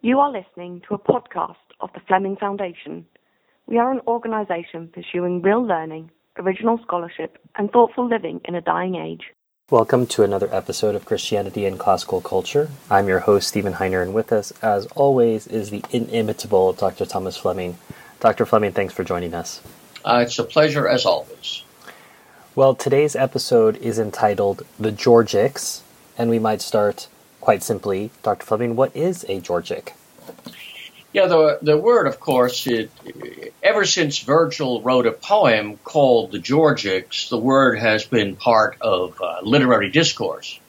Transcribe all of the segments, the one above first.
You are listening to a podcast of the Fleming Foundation. We are an organisation pursuing real learning, original scholarship, and thoughtful living in a dying age. Welcome to another episode of Christianity and Classical Culture. I'm your host, Stephen Heiner, and with us, as always, is the inimitable Dr. Thomas Fleming. Dr. Fleming, thanks for joining us. Uh, it's a pleasure as always. Well, today's episode is entitled The Georgics, and we might start quite simply, Dr. Fleming, what is a Georgic? Yeah, the, the word, of course, it, ever since Virgil wrote a poem called the Georgics, the word has been part of uh, literary discourse.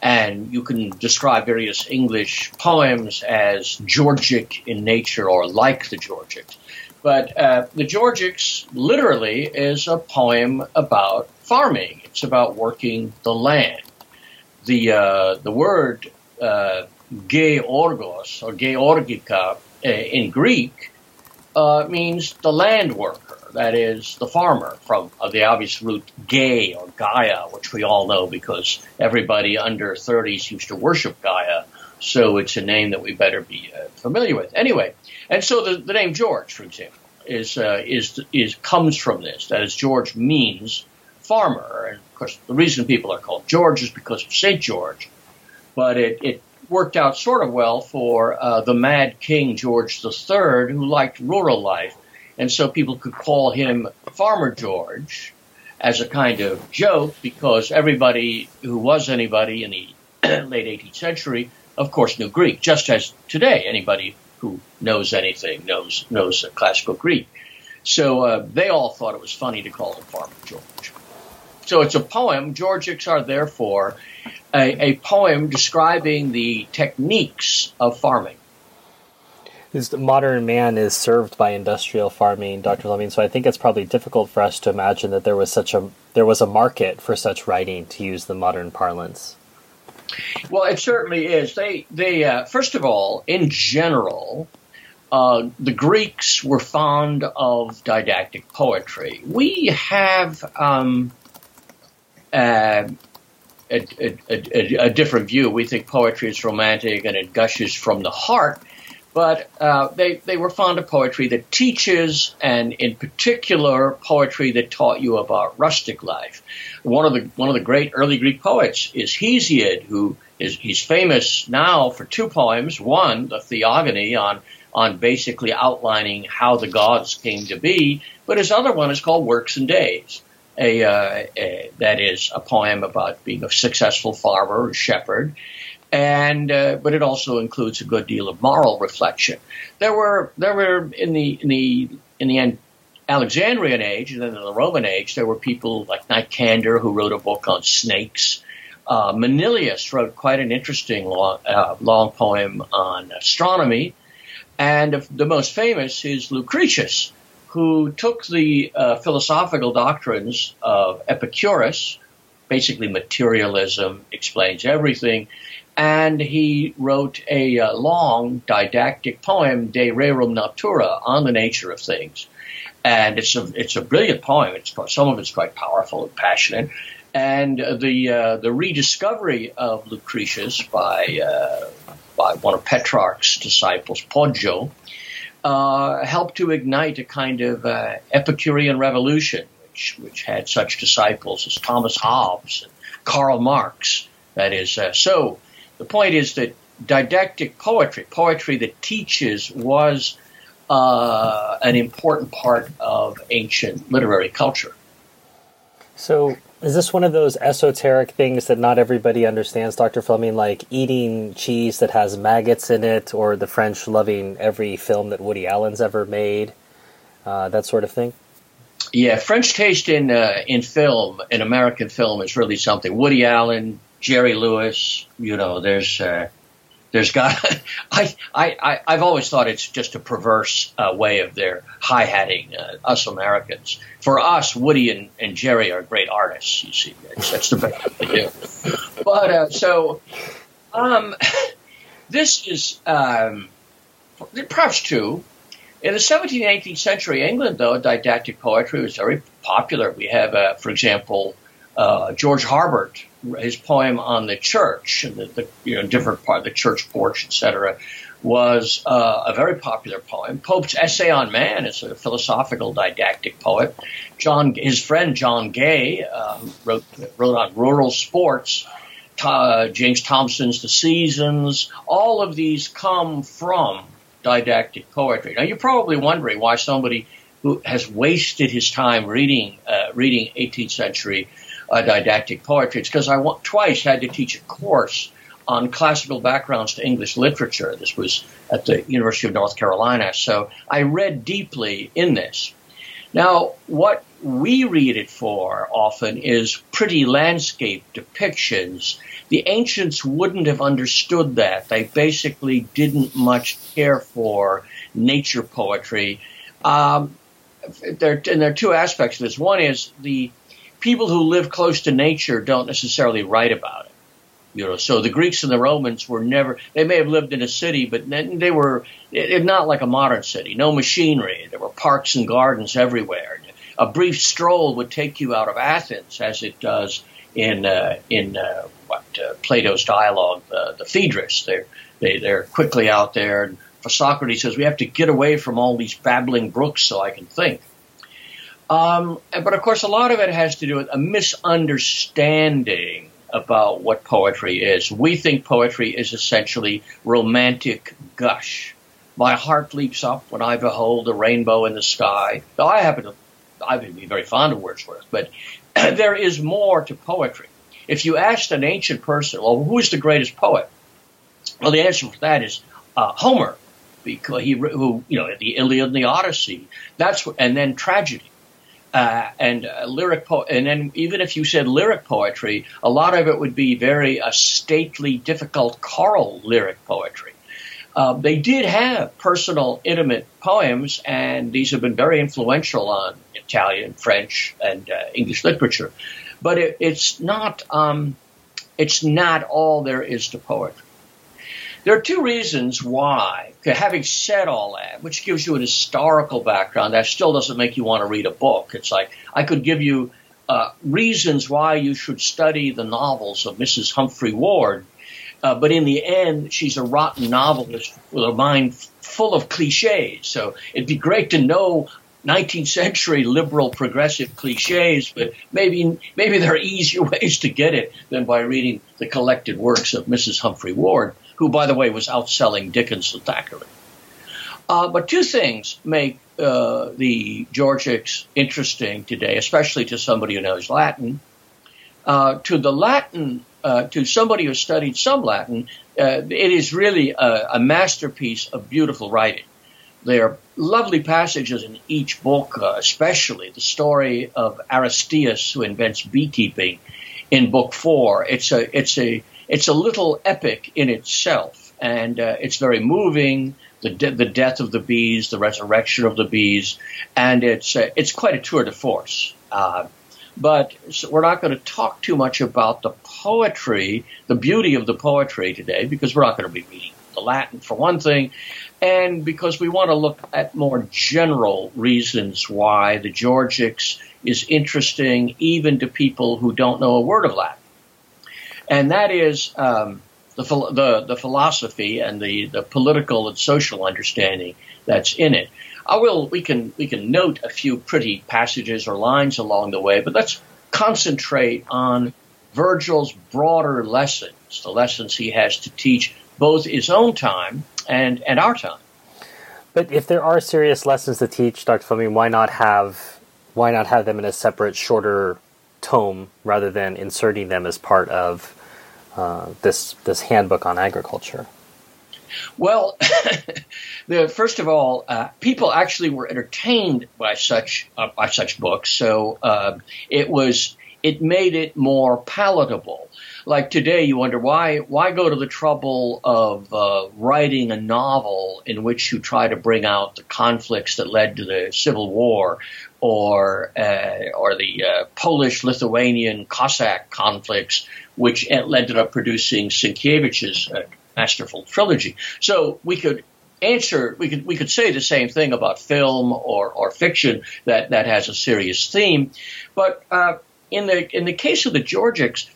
And you can describe various English poems as Georgic in nature or like the Georgics. But uh, the Georgics literally is a poem about farming. It's about working the land the uh, the word uh, georgos or georgica uh, in Greek uh, means the land worker, that is the farmer, from uh, the obvious root gay or Gaia, which we all know because everybody under 30s used to worship Gaia. So it's a name that we better be uh, familiar with. Anyway, and so the, the name George, for example, is is is comes from this. That is, George means farmer. Course, the reason people are called George is because of St. George. But it, it worked out sort of well for uh, the mad king George III, who liked rural life. And so people could call him Farmer George as a kind of joke because everybody who was anybody in the late 18th century, of course, knew Greek, just as today anybody who knows anything knows knows classical Greek. So uh, they all thought it was funny to call him Farmer George. So it's a poem. Georgics are therefore a, a poem describing the techniques of farming. This modern man is served by industrial farming, Dr. Fleming. So I think it's probably difficult for us to imagine that there was such a there was a market for such writing, to use the modern parlance. Well, it certainly is. They they uh, first of all, in general, uh, the Greeks were fond of didactic poetry. We have um, uh, a, a, a, a, different view. We think poetry is romantic and it gushes from the heart, but uh, they they were fond of poetry that teaches, and in particular, poetry that taught you about rustic life. One of the one of the great early Greek poets is Hesiod, who is he's famous now for two poems. One, the Theogony, on on basically outlining how the gods came to be, but his other one is called Works and Days a, uh, a, that is a poem about being a successful farmer or shepherd, and uh, but it also includes a good deal of moral reflection. There were there were in the in the in the Alexandrian age and then in the Roman age there were people like Nicander who wrote a book on snakes. Uh, Manilius wrote quite an interesting long, uh, long poem on astronomy, and the most famous is Lucretius, who took the uh, philosophical doctrines of Epicurus, basically materialism explains everything, and he wrote a uh, long didactic poem, De Rerum Natura, on the nature of things. And it's a it's a brilliant poem. It's some of it's quite powerful and passionate. And the uh, the rediscovery of Lucretius by uh, by one of Petrarch's disciples, Poggio, uh, helped to ignite a kind of uh, Epicurean revolution, which, which had such disciples as Thomas Hobbes and Karl Marx. That is, uh, so the point is that didactic poetry, poetry that teaches, was uh, an important part of ancient literary culture. So, is this one of those esoteric things that not everybody understands, Dr. Fleming, like eating cheese that has maggots in it, or the French loving every film that Woody Allen's ever made, uh, that sort of thing? Yeah, French taste in uh, in film, in American film, is really something. Woody Allen, Jerry Lewis, you know, there's uh, there's got I, I I have always thought it's just a perverse uh, way of their hi hatting uh, us Americans. For us, Woody and, and Jerry are great artists. You see, that's, that's the best they do. But uh, so um, this is um, perhaps true. In the 17th and 18th century England, though, didactic poetry was very popular. We have, uh, for example, uh, George Herbert, his poem on the church the, the, you know different part, the church porch, etc., was uh, a very popular poem. Pope's Essay on Man is a philosophical didactic poet. John, his friend John Gay uh, wrote wrote on rural sports. Uh, James Thomson's The Seasons. All of these come from didactic poetry. Now you're probably wondering why somebody who has wasted his time reading uh, reading 18th century uh, didactic poetry. It's because I twice had to teach a course on classical backgrounds to English literature. This was at the University of North Carolina. So I read deeply in this. Now, what we read it for often is pretty landscape depictions. The ancients wouldn't have understood that. They basically didn't much care for nature poetry. Um, there, and there are two aspects to this. One is the people who live close to nature don't necessarily write about it. You know, so the Greeks and the Romans were never. They may have lived in a city, but they were not like a modern city. No machinery. There were parks and gardens everywhere. A brief stroll would take you out of Athens, as it does in uh, in uh, what uh, Plato's dialogue, uh, the Phaedrus. They're they, they're quickly out there. And Socrates says we have to get away from all these babbling brooks so I can think. Um, but of course, a lot of it has to do with a misunderstanding about what poetry is. We think poetry is essentially romantic gush. My heart leaps up when I behold a rainbow in the sky. I happen to, I would be very fond of Wordsworth, but there is more to poetry. If you asked an ancient person, well, who is the greatest poet? Well, the answer for that is uh, Homer, because he, who, you know, the Iliad and the Odyssey. That's and then tragedy. Uh, and uh, lyric po- and then even if you said lyric poetry, a lot of it would be very uh, stately, difficult choral lyric poetry. Uh, they did have personal, intimate poems, and these have been very influential on Italian, French, and uh, English literature. But it, it's not um, it's not all there is to poetry. There are two reasons why. Having said all that, which gives you an historical background, that still doesn't make you want to read a book. It's like I could give you uh, reasons why you should study the novels of Mrs. Humphry Ward, uh, but in the end, she's a rotten novelist with a mind full of cliches. So it'd be great to know 19th century liberal progressive cliches, but maybe maybe there are easier ways to get it than by reading the collected works of Mrs. Humphry Ward who, by the way, was outselling Dickens and Thackeray. Uh, but two things make uh, the Georgics interesting today, especially to somebody who knows Latin. Uh, to the Latin, uh, to somebody who studied some Latin, uh, it is really a, a, masterpiece of beautiful writing. There are lovely passages in each book, uh, especially the story of Aristaeus who invents beekeeping in book four. It's a it's a it's a little epic in itself, and uh, it's very moving. The, de- the death of the bees, the resurrection of the bees, and it's uh, it's quite a tour de force. Uh, but we're not going to talk too much about the poetry, the beauty of the poetry today, because we're not going to be reading the Latin for one thing, and because we want to look at more general reasons why the Georgics is interesting even to people who don't know a word of Latin and that is um, the, the, the philosophy and the, the political and social understanding that's in it. I will we can we can note a few pretty passages or lines along the way, but let's concentrate on Virgil's broader lessons, the lessons he has to teach both his own time and and our time. But if there are serious lessons to teach, Dr. Fleming, why not have why not have them in a separate, shorter tome rather than inserting them as part of uh, this this handbook on agriculture? Well, the, first of all, uh, people actually were entertained by such uh, by such books, so uh, it was it made it more palatable. Like today, you wonder why why go to the trouble of uh, writing a novel in which you try to bring out the conflicts that led to the Civil War, or uh, or the uh, Polish-Lithuanian Cossack conflicts, which ended up producing Sienkiewicz's uh, masterful trilogy. So we could answer we could we could say the same thing about film or, or fiction that, that has a serious theme, but uh, in the in the case of the Georgics,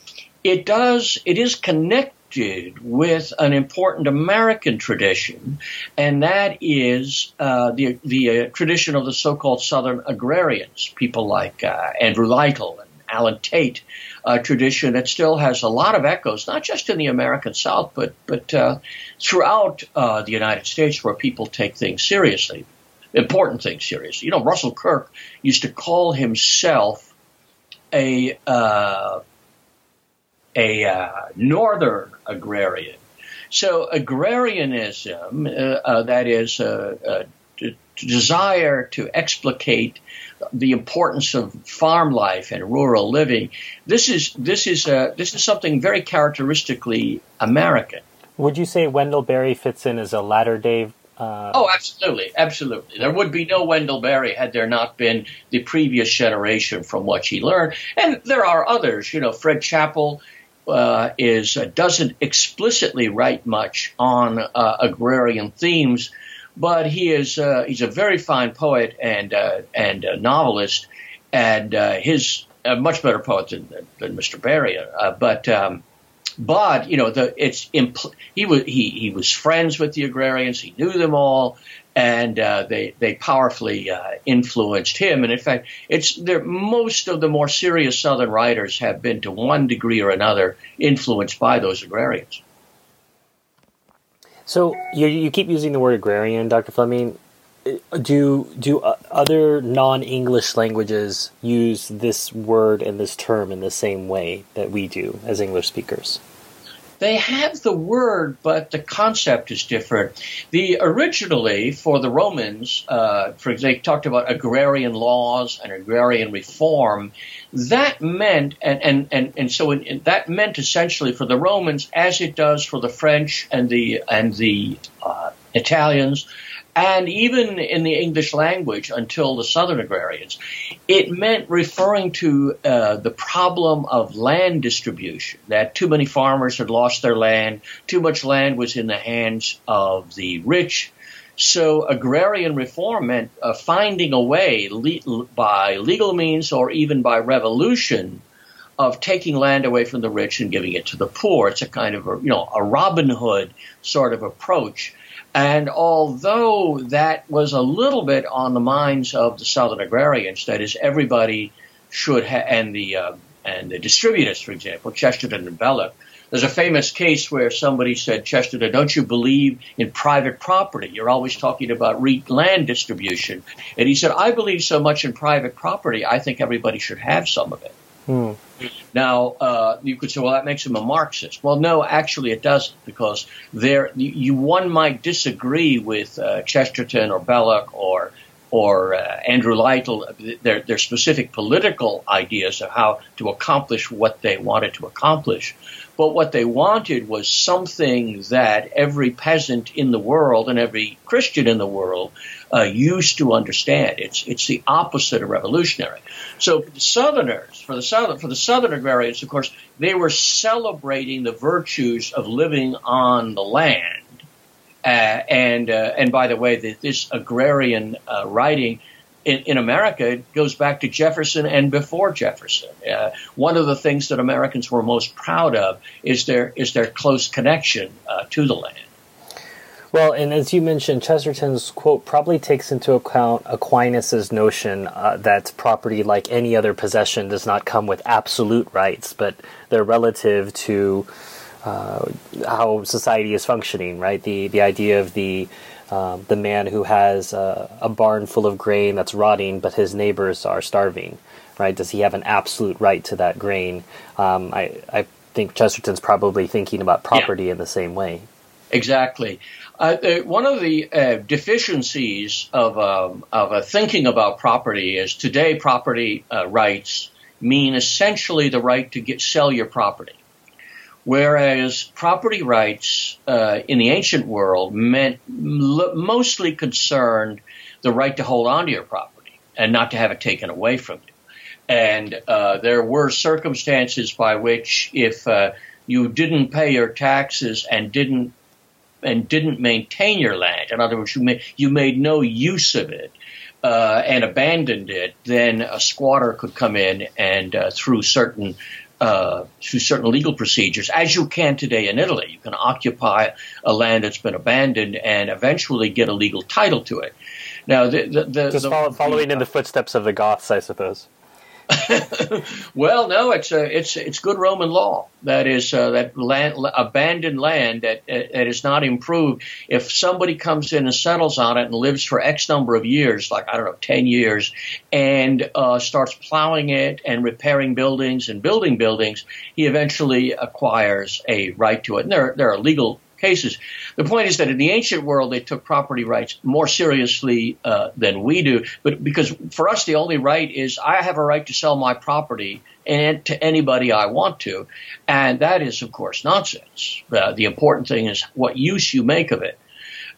it does it is connect connected with an important American tradition, and that is uh, the the uh, tradition of the so-called Southern agrarians, people like uh, Andrew Lytle and Allen Tate, a tradition that still has a lot of echoes, not just in the American South, but but uh, throughout uh, the United States, where people take things seriously, important things seriously. You know, Russell Kirk used to call himself a uh, a uh, northern agrarian. So agrarianism, uh, uh that is a, a, desire to explicate the importance of farm life and rural living. This is this is uh, this is something very characteristically American. Would you say Wendell Berry fits in as a latter day uh, oh, absolutely, absolutely. There would be no Wendell Berry had there not been the previous generation from what he learned, and there are others. You know, Fred Chappell uh, is uh, doesn't explicitly write much on uh, agrarian themes, but he is uh, he's a very fine poet and uh, and novelist, and his a much better poet than, than Mr. Berry. but um, but you know, the it's impl- he was he he was friends with the agrarians. He knew them all, and uh, they they powerfully uh, influenced him. And in fact, it's. Most of the more serious Southern writers have been, to one degree or another, influenced by those agrarians. So you you keep using the word agrarian, Dr. Fleming. Do do other non-English languages use this word and this term in the same way that we do as English speakers? They have the word, but the concept is different. The originally for the Romans, uh, for they talked about agrarian laws and agrarian reform. That meant, and and and, and so in, in, that meant essentially for the Romans, as it does for the French and the and the uh, Italians and even in the English language until the Southern agrarians, it meant referring to uh, the problem of land distribution, that too many farmers had lost their land, too much land was in the hands of the rich. So agrarian reform meant uh, finding a way le- by legal means or even by revolution of taking land away from the rich and giving it to the poor. It's a kind of a, you know, a Robin Hood sort of approach and although that was a little bit on the minds of the Southern agrarians, that is, everybody should have, and the uh, and the distributists, for example, Chesterton and Belloc. There's a famous case where somebody said, Chesterton, don't you believe in private property? You're always talking about land distribution. And he said, I believe so much in private property, I think everybody should have some of it. Hmm. Now, uh, you could say, well, that makes him a Marxist. Well, no, actually, it doesn't, because there, you, one might disagree with uh, Chesterton or Belloc or or uh, Andrew Lytle, their, their specific political ideas of how to accomplish what they wanted to accomplish. But what they wanted was something that every peasant in the world and every Christian in the world uh, used to understand. It's it's the opposite of revolutionary. So for the Southerners, for the Southern for the Southern agrarians, of course, they were celebrating the virtues of living on the land. Uh, and uh, and by the way, this agrarian uh, writing in, in, America goes back to Jefferson and before Jefferson. Uh, one of the things that Americans were most proud of is their is their close connection uh, to the land. Well, and as you mentioned, Chesterton's quote probably takes into account Aquinas's notion uh, that property, like any other possession, does not come with absolute rights, but they're relative to uh, how society is functioning. Right? The the idea of the um, the man who has a, a barn full of grain that's rotting, but his neighbors are starving. Right? Does he have an absolute right to that grain? Um, I I think Chesterton's probably thinking about property yeah. in the same way. Exactly. Uh, uh, one of the uh, deficiencies of, um, of thinking about property is today property uh, rights mean essentially the right to get sell your property, whereas property rights uh, in the ancient world meant mostly concerned the right to hold on to your property and not to have it taken away from you. And uh, there were circumstances by which if you didn't pay your taxes and didn't and didn't maintain your land, in other words, you made, you made no use of it uh, and abandoned it, then a squatter could come in and uh, through certain uh, through certain legal procedures, as you can today in Italy. You can occupy a land that's been abandoned and eventually get a legal title to it. Now, the, the, the, just follow, following in the footsteps of the Goths, I suppose. well, no, it's a, it's it's good Roman law. That is uh, that land, abandoned land that that is not improved. If somebody comes in and settles on it and lives for X number of years, like I don't know, ten years, and uh, starts plowing it and repairing buildings and building buildings, he eventually acquires a right to it. And there there are legal cases. The point is that in the ancient world, they took property rights more seriously uh, than we do. But because for us, the only right is I have a right to sell my property and to anybody I want to, and that is, of course, nonsense. Uh, the important thing is what use you make of it.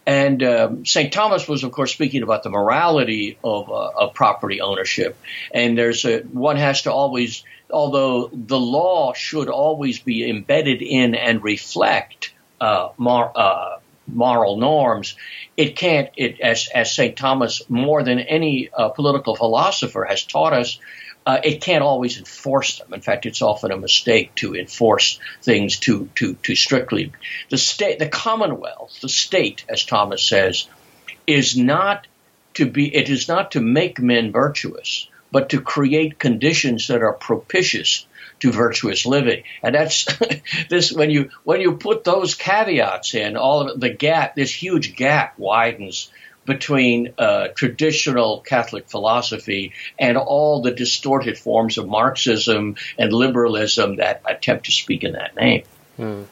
And um, St. Thomas was, of course, speaking about the morality of, uh, of property ownership. And there's a, one has to always, although the law should always be embedded in and reflect uh, mor- uh, moral norms, it can't, it, as, as St. Thomas, more than any uh, political philosopher has taught us, uh, it can't always enforce them. In fact, it's often a mistake to enforce things too, too, too strictly. The state, the Commonwealth, the state, as Thomas says, is not to be, it is not to make men virtuous, but to create conditions that are propitious to virtuous living. And that's this when you when you put those caveats in, all of the gap, this huge gap widens between uh, traditional Catholic philosophy and all the distorted forms of Marxism and liberalism that attempt to speak in that name. Hmm.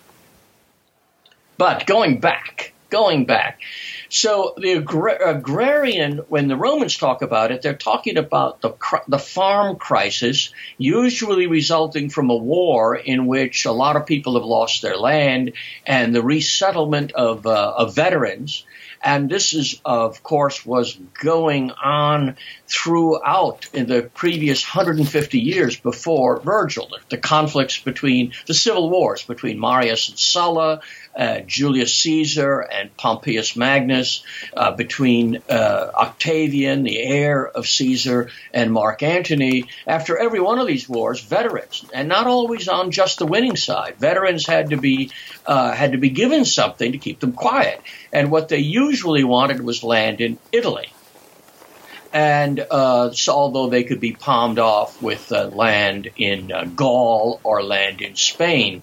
But going back, going back, so the agra- agrarian, when the Romans talk about it, they're talking about the the farm crisis, usually resulting from a war in which a lot of people have lost their land, and the resettlement of uh, of veterans. And this is, of course, was going on throughout in the previous 150 years before Virgil. The conflicts between the civil wars between Marius and Sulla, uh, Julius Caesar and Pompeius Magnus, uh, between uh, Octavian, the heir of Caesar, and Mark Antony. After every one of these wars, veterans, and not always on just the winning side, veterans had to be uh, had to be given something to keep them quiet. And what they usually wanted was land in Italy. And uh, so although they could be palmed off with uh, land in uh, Gaul or land in Spain,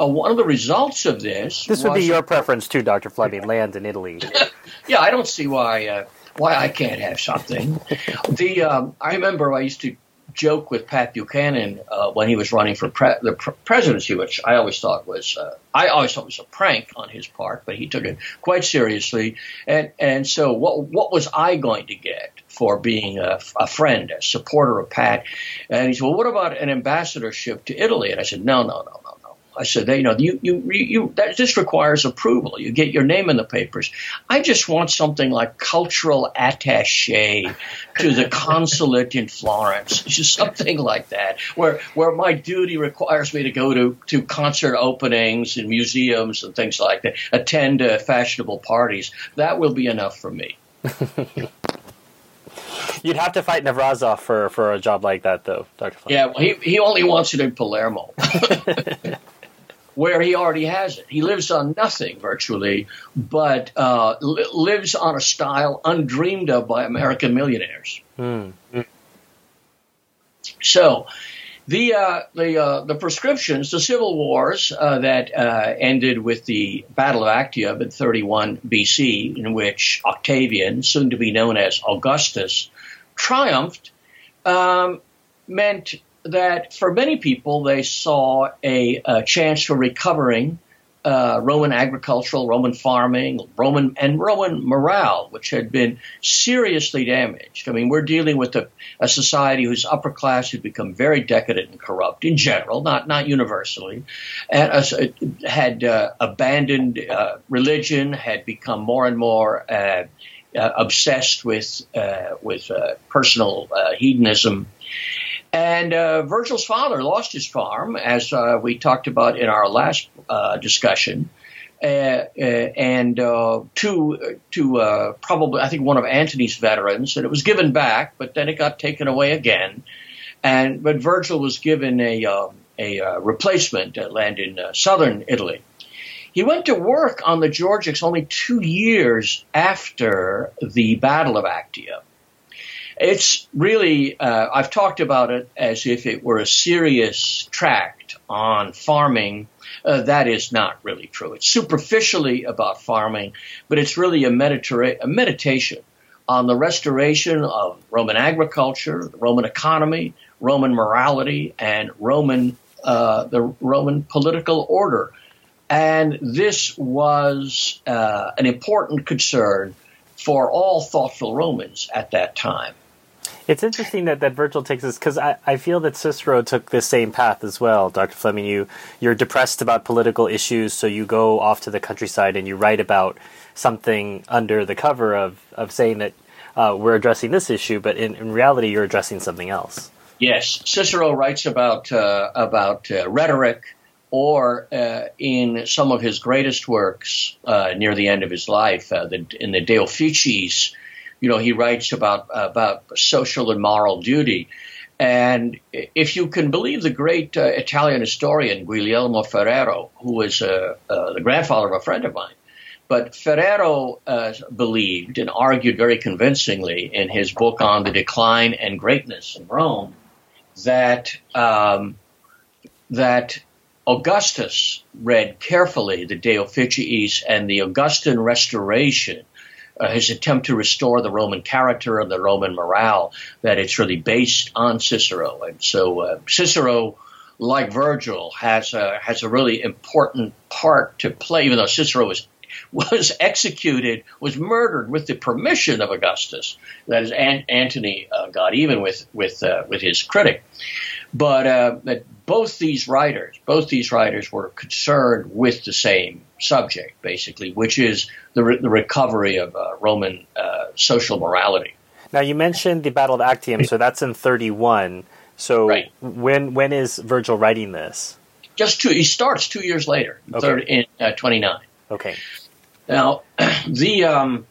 uh, one of the results of this. This would be your preference too, Dr. Fleming, land in Italy. yeah, I don't see why uh, why I can't have something. the um, I remember I used to joke with Pat Buchanan uh, when he was running for pre- the pre- presidency, which I always thought was uh, I always thought was a prank on his part, but he took it quite seriously. And and so what what was I going to get for being a, a friend, a supporter of Pat? And he said, well, what about an ambassadorship to Italy? And I said, no, no, no, no. No. I said, you know, you, you, you, that just requires approval. You get your name in the papers. I just want something like cultural attache to the consulate in Florence, just something like that, where, where my duty requires me to go to, to concert openings and museums and things like that, attend uh, fashionable parties. That will be enough for me. You'd have to fight Navrozov for, for a job like that, though, Dr. Yeah, well, he, he only wants it in Palermo. where he already has it. He lives on nothing virtually, but uh, li- lives on a style undreamed of by American millionaires. Mm. So, the uh, the uh, the prescriptions, the civil wars uh, that uh, ended with the Battle of Actium in 31 BC, in which Octavian, soon to be known as Augustus, triumphed, um, meant that for many people, they saw a, a chance for recovering uh, Roman agricultural, Roman farming, Roman and Roman morale, which had been seriously damaged. I mean, we're dealing with a, a society whose upper class had become very decadent and corrupt in general, not not universally, and uh, had uh, abandoned uh, religion, had become more and more. Uh, uh, obsessed with with personal hedonism, and uh, Virgil's father lost his farm, as uh, we talked about in our last uh, discussion, uh, uh, and uh, to to probably I think one of Antony's veterans, and it was given back, but then it got taken away again. And but Virgil was given a um, a replacement land in southern Italy. He went to work on the Georgics only two years after the Battle of Actium. It's really, uh, I've talked about it as if it were a serious tract on farming. Uh, that is not really true. It's superficially about farming, but it's really a, medita- a meditation on the restoration of Roman agriculture, the Roman economy, Roman morality, and Roman uh, the Roman political order. And this was uh, an important concern for all thoughtful Romans at that time. It's interesting that, that Virgil takes this because I, I feel that Cicero took the same path as well, Dr. Fleming. You you're depressed about political issues, so you go off to the countryside and you write about something under the cover of, of saying that uh, we're addressing this issue, but in, in reality, you're addressing something else. Yes, Cicero writes about uh, about uh, rhetoric, or uh, in some of his greatest works uh, near the end of his life, uh, the, in the De Officiis, you know, he writes about about social and moral duty. And if you can believe the great Italian historian Guglielmo Ferrero, who was the grandfather of a friend of mine, but Ferrero uh, believed and argued very convincingly in his book on the decline and greatness of Rome that um, that Augustus read carefully the De Officiis and the Augustan restoration, uh, his attempt to restore the Roman character and the Roman morale, that it's really based on Cicero. And so uh, Cicero, like Virgil, has a, has a really important part to play, even though Cicero was was executed, was murdered with the permission of Augustus. That is, An- Antony uh, got even with with uh, with his critic. But uh, that both these writers, both these writers were concerned with the same subject, basically, which is the, re- the recovery of uh, Roman uh, social morality. Now, you mentioned the Battle of Actium, so that's in 31. So right. when when is Virgil writing this? Just two. He starts two years later, okay. in uh, 29. Okay. Now, the um,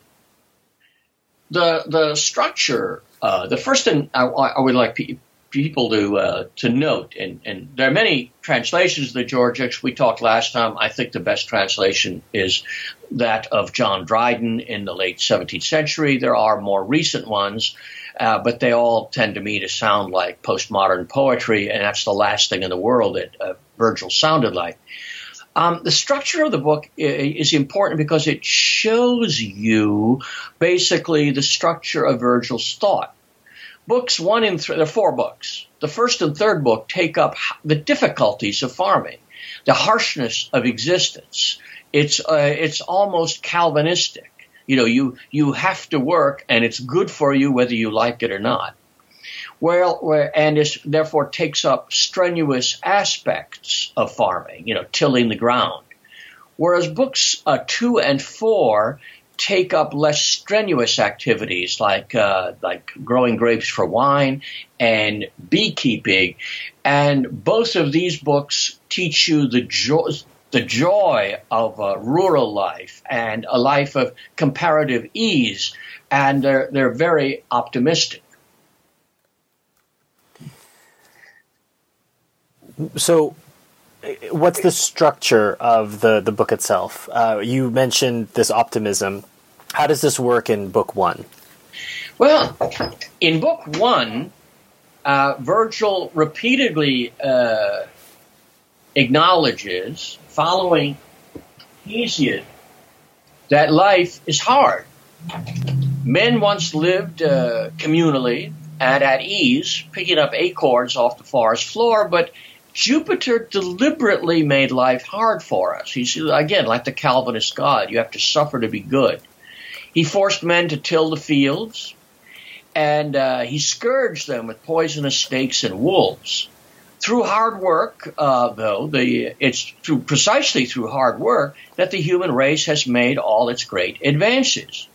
the the structure, uh, the first thing I, I would like people to uh, to note, and, and there are many translations of the Georgics. We talked last time. I think the best translation is that of John Dryden in the late 17th century. There are more recent ones. Uh, but they all tend to me to sound like postmodern poetry, and that's the last thing in the world that uh, Virgil sounded like. Um, the structure of the book is important because it shows you basically the structure of Virgil's thought. Books one and three, there are four books. The first and third book take up the difficulties of farming, the harshness of existence. It's uh, it's almost Calvinistic. You know, you you have to work, and it's good for you whether you like it or not well, and is, therefore takes up strenuous aspects of farming, you know, tilling the ground. Whereas books uh, two and four take up less strenuous activities like uh, like growing grapes for wine and beekeeping, and both of these books teach you the joy the joy of uh, rural life and a life of comparative ease, and they're they're very optimistic. So, what's the structure of the, the book itself? Uh, you mentioned this optimism. How does this work in book one? Well, in book one, uh, Virgil repeatedly uh, acknowledges, following Hesiod, that life is hard. Men once lived uh, communally and at ease, picking up acorns off the forest floor, but Jupiter deliberately made life hard for us. He's, again, like the Calvinist God, you have to suffer to be good. He forced men to till the fields, and uh, he scourged them with poisonous snakes and wolves. Through hard work, uh, though, the, it's through, precisely through hard work that the human race has made all its great advances.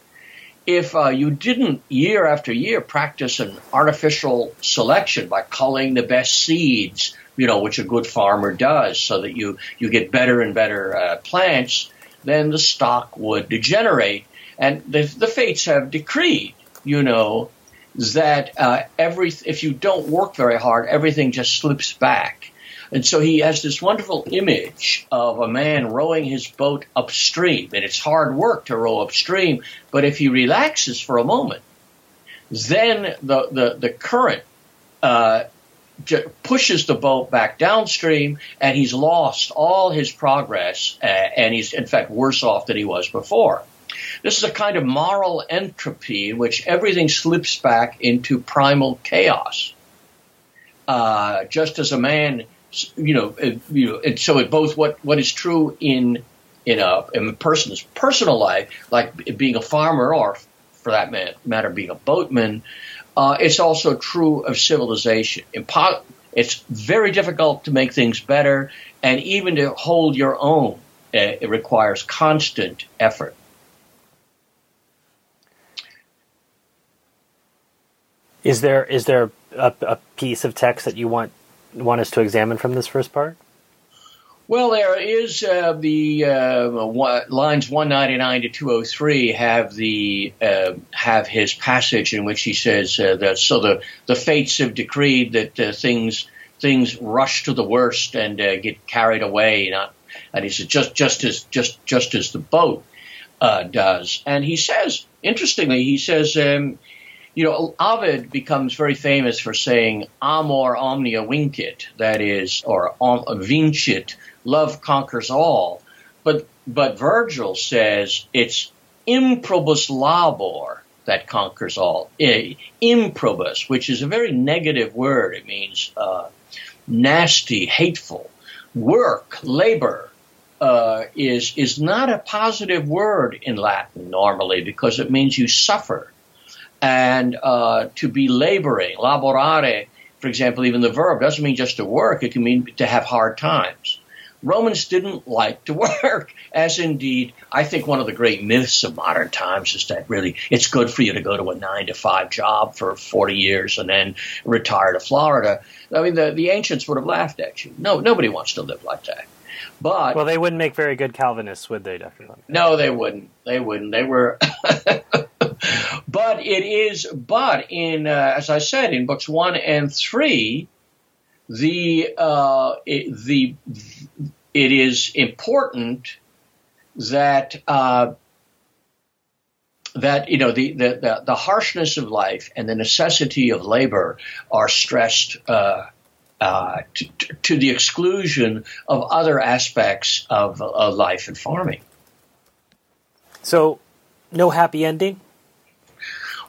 If uh, you didn't year after year practice an artificial selection by culling the best seeds, you know, which a good farmer does, so that you you get better and better uh, plants, then the stock would degenerate, and the, the fates have decreed, you know, that uh, every if you don't work very hard, everything just slips back. And so he has this wonderful image of a man rowing his boat upstream. And it's hard work to row upstream, but if he relaxes for a moment, then the, the, the current uh, pushes the boat back downstream, and he's lost all his progress, uh, and he's, in fact, worse off than he was before. This is a kind of moral entropy in which everything slips back into primal chaos. Uh, just as a man, you know, you know, and so it both what what is true in in a, in a person's personal life, like being a farmer or, for that matter, being a boatman, uh, it's also true of civilization. Impo- it's very difficult to make things better, and even to hold your own, uh, it requires constant effort. Is there is there a, a piece of text that you want want us to examine from this first part? Well, there is uh, the uh, one, lines 199 to 203 have the uh, have his passage in which he says uh, that so the the fates have decreed that uh, things things rush to the worst and uh, get carried away, not, and he says just just as just just as the boat does, and he says interestingly he says. Um, you know, Ovid becomes very famous for saying amor omnia vincit, that is, or om, vincit, love conquers all. But, but Virgil says it's improbus labor that conquers all. Improbus, which is a very negative word. It means uh, nasty, hateful. Work, labor, uh, is is not a positive word in Latin normally because it means you suffer and uh, to be laboring, laborare, for example, even the verb doesn't mean just to work, it can mean to have hard times. Romans didn't like to work, as indeed I think one of the great myths of modern times is that really it's good for you to go to a nine to five job for 40 years and then retire to Florida. I mean, the, the ancients would have laughed at you. No, nobody wants to live like that. But well, they wouldn't make very good Calvinists, would they, Doctor? No, they wouldn't. They wouldn't. They were but it is, but in, uh, as I said, in books one and three, the, uh, it, the, it is important that, uh, that you know the, the, the harshness of life and the necessity of labor are stressed uh, uh, to, to, the exclusion of other aspects of, of life and farming. So, no happy ending.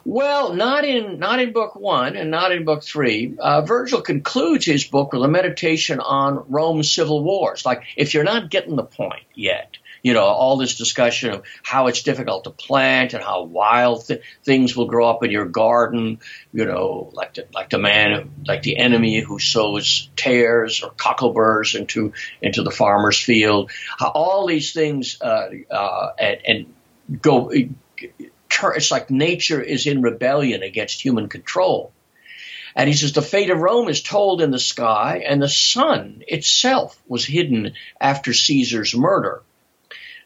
Well, not in not in book one and not in book three. Uh, Virgil concludes his book with a meditation on Rome's civil wars. Like, if you're not getting the point yet, you know, all this discussion of how it's difficult to plant and how wild th- things will grow up in your garden, you know, like the, like the man, like the enemy who sows tares or cockleburs into into the farmer's field. How all these things uh, uh, and, and go it's like nature is in rebellion against human control. And he says the fate of Rome is told in the sky, and the sun itself was hidden after Caesar's murder.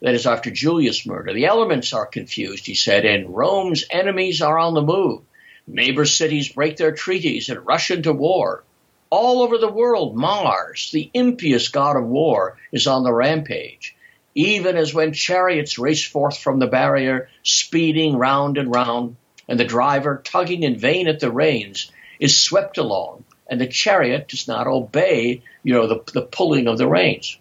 That is, after Julius' murder. The elements are confused, he said, and Rome's enemies are on the move. Neighbor cities break their treaties and rush into war. All over the world, Mars, the impious god of war, is on the rampage even as when chariots race forth from the barrier, speeding round and round, and the driver, tugging in vain at the reins, is swept along, and the chariot does not obey, you know, the, the pulling of the reins.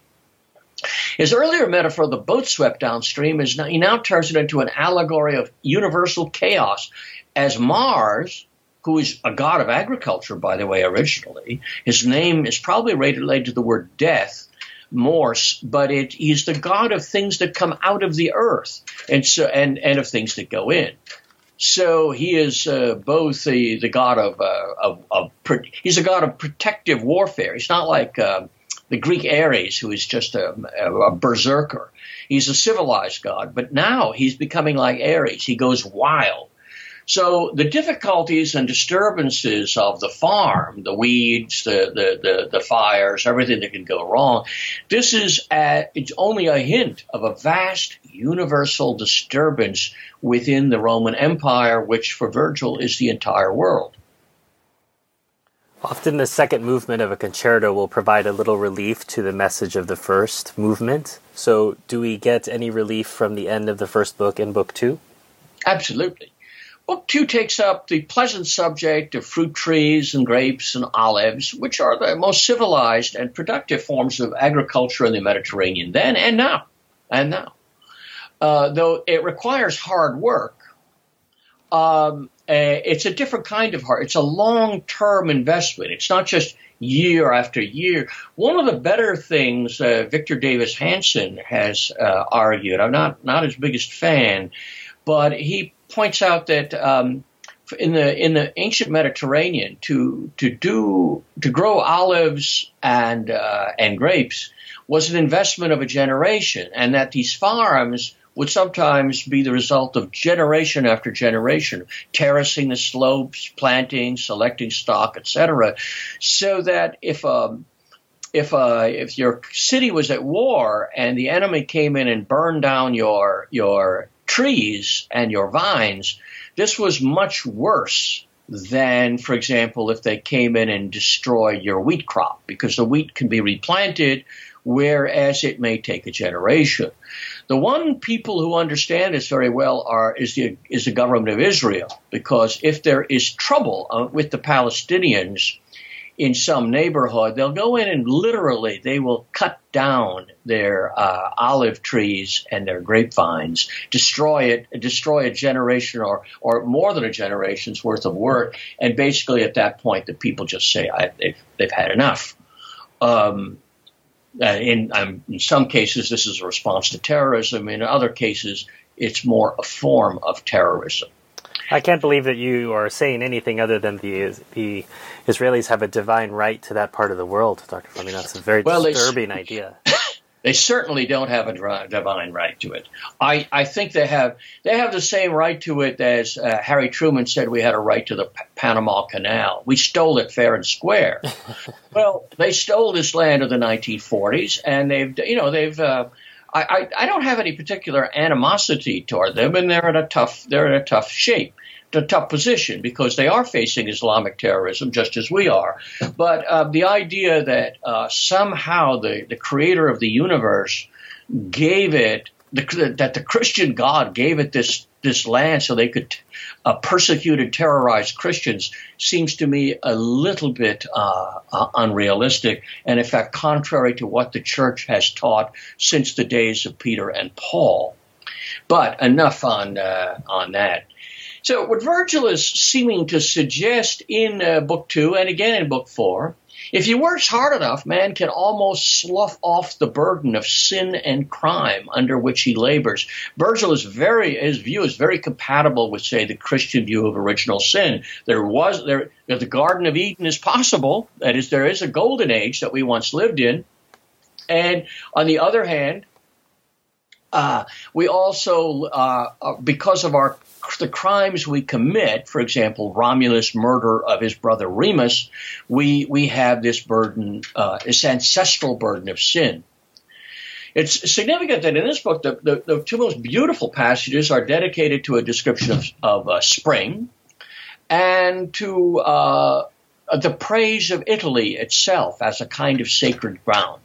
His earlier metaphor, the boat swept downstream, is now, he now turns it into an allegory of universal chaos, as Mars, who is a god of agriculture, by the way, originally, his name is probably related to the word death, mors, but it, he's the God of things that come out of the earth and so and, and of things that go in. So he is uh, both the, the God of, uh, of, of, he's a God of protective warfare. He's not like uh, the Greek Ares, who is just a, a, berserker. He's a civilized God, but now he's becoming like Ares. He goes wild. So the difficulties and disturbances of the farm, the weeds, the, the, the, the fires, everything that can go wrong, this is a, it's only a hint of a vast universal disturbance within the Roman Empire, which for Virgil is the entire world. Often, the second movement of a concerto will provide a little relief to the message of the first movement. So, do we get any relief from the end of the first book in Book Two? Absolutely. Book two takes up the pleasant subject of fruit trees and grapes and olives, which are the most civilized and productive forms of agriculture in the Mediterranean then and now. And now. Uh, though it requires hard work, um, it's a different kind of hard. It's a long term investment. It's not just year after year. One of the better things uh, Victor Davis Hanson has uh, argued, I'm not, not his biggest fan, but he points out that um, in the in the ancient Mediterranean, to to do to grow olives and uh, and grapes was an investment of a generation, and that these farms would sometimes be the result of generation after generation, terracing the slopes, planting, selecting stock, etc. So that if um, if uh, if your city was at war and the enemy came in and burned down your your trees and your vines, this was much worse than, for example, if they came in and destroyed your wheat crop, because the wheat can be replanted, whereas it may take a generation. The one people who understand this very well are is the is the government of Israel, because if there is trouble uh, with the Palestinians, in some neighborhood, they'll go in and literally they will cut down their uh, olive trees and their grapevines, destroy it, destroy a generation or or more than a generation's worth of work, and basically at that point the people just say they've they've had enough. Um, uh, in, um, in some cases, this is a response to terrorism. In other cases, it's more a form of terrorism. I can't believe that you are saying anything other than the the Israelis have a divine right to that part of the world, Dr. Fleming. That's a very well, disturbing they, idea. They certainly don't have a divine right to it. I, I think they have they have the same right to it as uh, Harry Truman said we had a right to the P- Panama Canal. We stole it fair and square. well, they stole this land in the 1940s, and they've you know they've. Uh, I, I, don't have any particular animosity toward them, and they're in a tough they're in a tough shape, a tough position because they are facing Islamic terrorism just as we are. But uh, the idea that uh, somehow the the creator of the universe gave it the, that the Christian God gave it this this land so they could uh, persecute and terrorize Christians seems to me a little bit uh, uh, unrealistic, and in fact contrary to what the church has taught since the days of Peter and Paul. But enough on uh, on that. So what Virgil is seeming to suggest in uh, Book Two and again in Book Four if he works hard enough, man can almost slough off the burden of sin and crime under which he labors. Virgil is very, his view is very compatible with, say, the Christian view of original sin. There was, there, the Garden of Eden is possible. That is, there is a golden age that we once lived in. And on the other hand, uh, we also, uh, uh because of our the crimes we commit, for example, Romulus' murder of his brother Remus, we, we have this burden, uh, this ancestral burden of sin. It's significant that in this book, the, the, the, two most beautiful passages are dedicated to a description of, of uh, spring and to uh, the praise of Italy itself as a kind of sacred ground.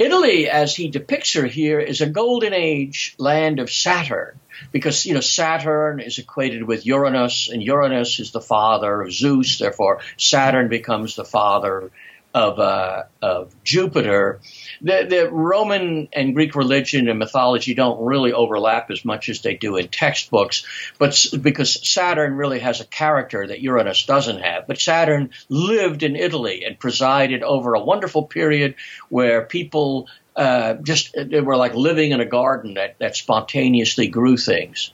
Italy, as he depicts her here, is a golden age land of Saturn because you know Saturn is equated with Uranus, and Uranus is the father of Zeus. Therefore, Saturn becomes the father of uh, of Jupiter. The, the Roman and Greek religion and mythology don't really overlap as much as they do in textbooks, but because Saturn really has a character that Uranus doesn't have. But Saturn lived in Italy and presided over a wonderful period where people uh, just they were like living in a garden that, that spontaneously grew things.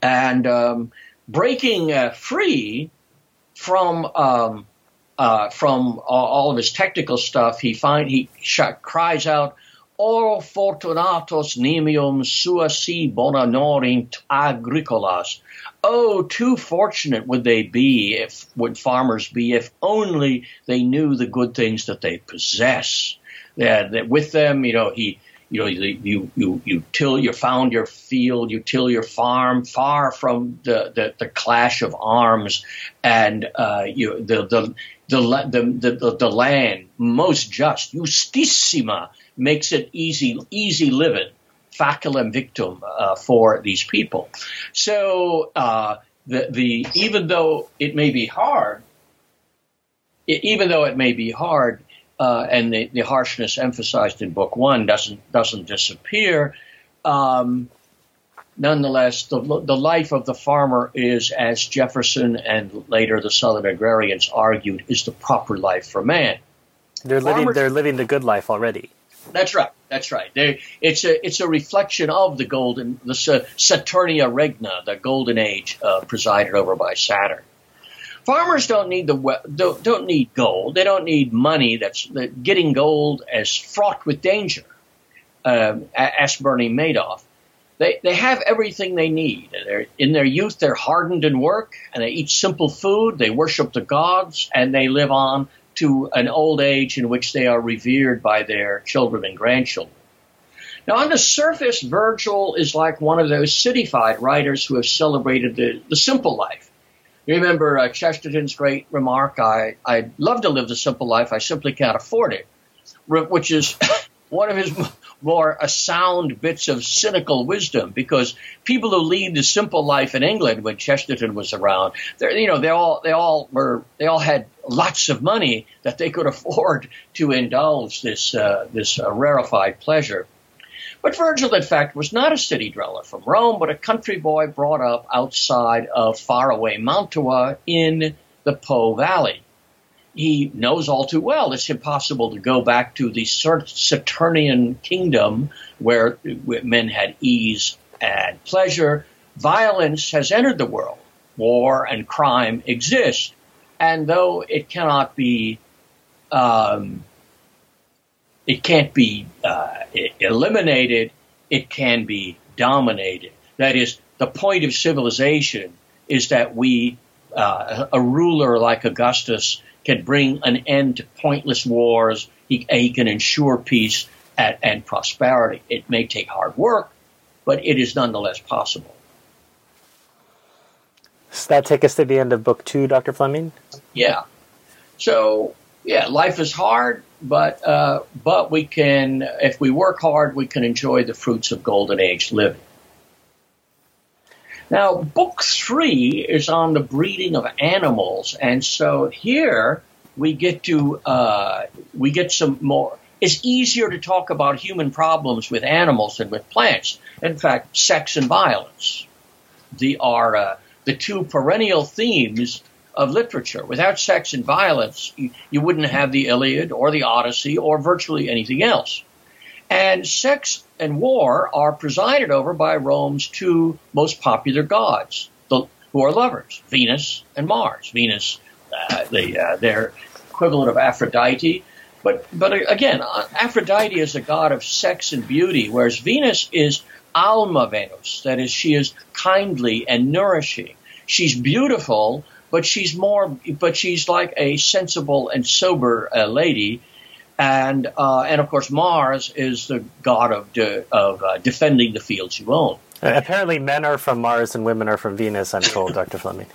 And um, breaking uh, free from um, uh, from all of his technical stuff, he find he sh- cries out, "O fortunatos nimium sua si bona norint agricolas." Oh, too fortunate would they be if would farmers be if only they knew the good things that they possess that with them, you know, he you you, you, you till you found your field, you till your farm far from the, the, the clash of arms and, uh, you, the, the, the, the, the, the land most just, justissima makes it easy, easy living, facilem victum, uh, for these people. So, uh, the, the, even though it may be hard, even though it may be hard, uh, and the, the, harshness emphasized in book one doesn't doesn't disappear. Um, nonetheless, the, the life of the farmer is, as Jefferson and later the Southern agrarians argued, is the proper life for man. They're Farmers, living they're living the good life already. That's right. That's right. They, it's a it's a reflection of the golden the Saturnia Regna, the golden age uh, presided over by Saturn. Farmers don't need the don't, don't need gold. They don't need money. That's that getting gold as fraught with danger. Um, asked Bernie Madoff. They they have everything they need. They're, in their youth, they're hardened in work, and they eat simple food. They worship the gods, and they live on to an old age in which they are revered by their children and grandchildren. Now, on the surface, Virgil is like one of those cityfied writers who have celebrated the, the simple life. You remember uh, Chesterton's great remark, I, I'd love to live the simple life, I simply can't afford it, which is one of his more sound bits of cynical wisdom because people who lead the simple life in England when Chesterton was around, they you know, they all, they all were, they all had lots of money that they could afford to indulge this, uh, this uh, rarefied pleasure. But Virgil, in fact, was not a city dweller from Rome, but a country boy brought up outside of faraway Mantua in the Po Valley. He knows all too well it's impossible to go back to the Saturnian kingdom where men had ease and pleasure. Violence has entered the world. War and crime exist. And though it cannot be um, it can't be uh, eliminated. It can be dominated. That is, the point of civilization is that we, uh, a ruler like Augustus, can bring an end to pointless wars. He, he can ensure peace and, and prosperity. It may take hard work, but it is nonetheless possible. Does that take us to the end of book two, Dr. Fleming? Yeah. So, yeah, life is hard but uh, but we can, if we work hard, we can enjoy the fruits of golden age living. Now, book three is on the breeding of animals, and so here we get to uh, we get some more. It's easier to talk about human problems with animals than with plants. In fact, sex and violence, the are uh, the two perennial themes of literature. Without sex and violence, you, you wouldn't have the Iliad or the Odyssey or virtually anything else. And sex and war are presided over by Rome's two most popular gods, the, who are lovers, Venus and Mars. Venus, uh, the, uh, their equivalent of Aphrodite. But, but again, uh, Aphrodite is a god of sex and beauty, whereas Venus is Alma Venus. That is, she is kindly and nourishing. She's beautiful, but she's more, but she's like a sensible and sober uh, lady. And uh, and of course Mars is the god of de, of uh, defending the fields you own. Uh, apparently, men are from Mars and women are from Venus. I'm told, Dr. Fleming.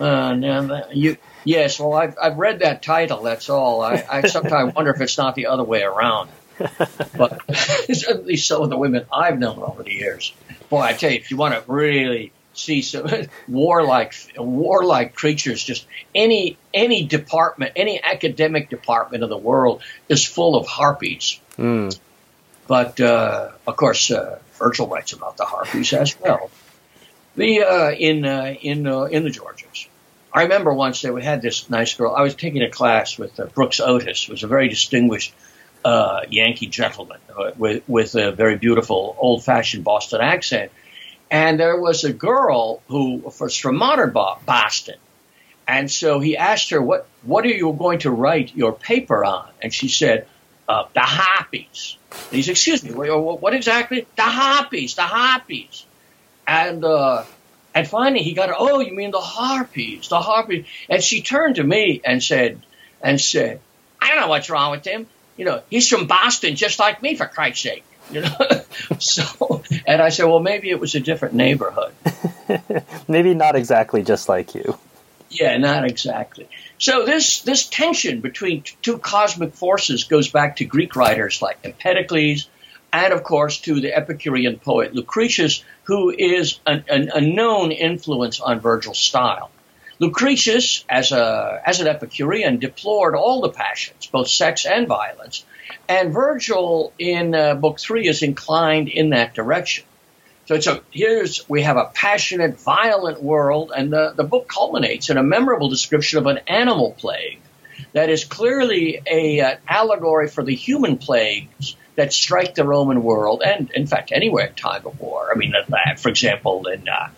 Uh, now you, yes, well, I've, I've read that title. That's all. I, I sometimes wonder if it's not the other way around. but at least some of the women I've known over the years. Boy, I tell you, if you want to really see some warlike warlike creatures. Just any any department, any academic department of the world is full of harpies. Mm. But uh, of course, uh, Virgil writes about the harpies as well. The uh, in uh, in uh, in the Georgics. I remember once that we had this nice girl. I was taking a class with uh, Brooks Otis, who was a very distinguished Yankee gentleman with with a very beautiful old fashioned Boston accent and there was a girl who was from modern Boston. And so he asked her, what, what are you going to write your paper on? And she said, uh, the Harpies. And he said, excuse me, what exactly? The Harpies, the Harpies. And, uh, and finally he got, oh, you mean the Harpies, the Harpies. And she turned to me and said, and said, I don't know what's wrong with him. You know, he's from Boston just like me, for Christ's sake. You know, so and I said, well, maybe it was a different neighborhood. maybe not exactly just like you. Yeah, not exactly. So this this tension between two cosmic forces goes back to Greek writers like Empedocles, and of course to the Epicurean poet Lucretius, who is an, an, a known influence on Virgil's style. Lucretius, as a as an Epicurean, deplored all the passions, both sex and violence, and Virgil in uh, Book Three is inclined in that direction. So, so here's we have a passionate, violent world, and the, the book culminates in a memorable description of an animal plague that is clearly a uh, allegory for the human plagues that strike the Roman world, and in fact anywhere time of war. I mean, uh, for example, in uh,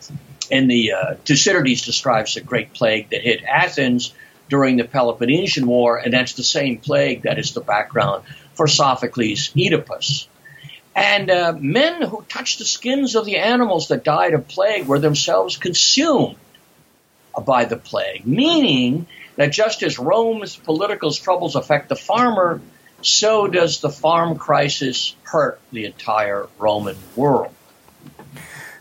in the uh, Thucydides describes the great plague that hit Athens during the Peloponnesian War, and that's the same plague that is the background for Sophocles' Oedipus. And uh, men who touched the skins of the animals that died of plague were themselves consumed by the plague, meaning that just as Rome's political troubles affect the farmer, so does the farm crisis hurt the entire Roman world.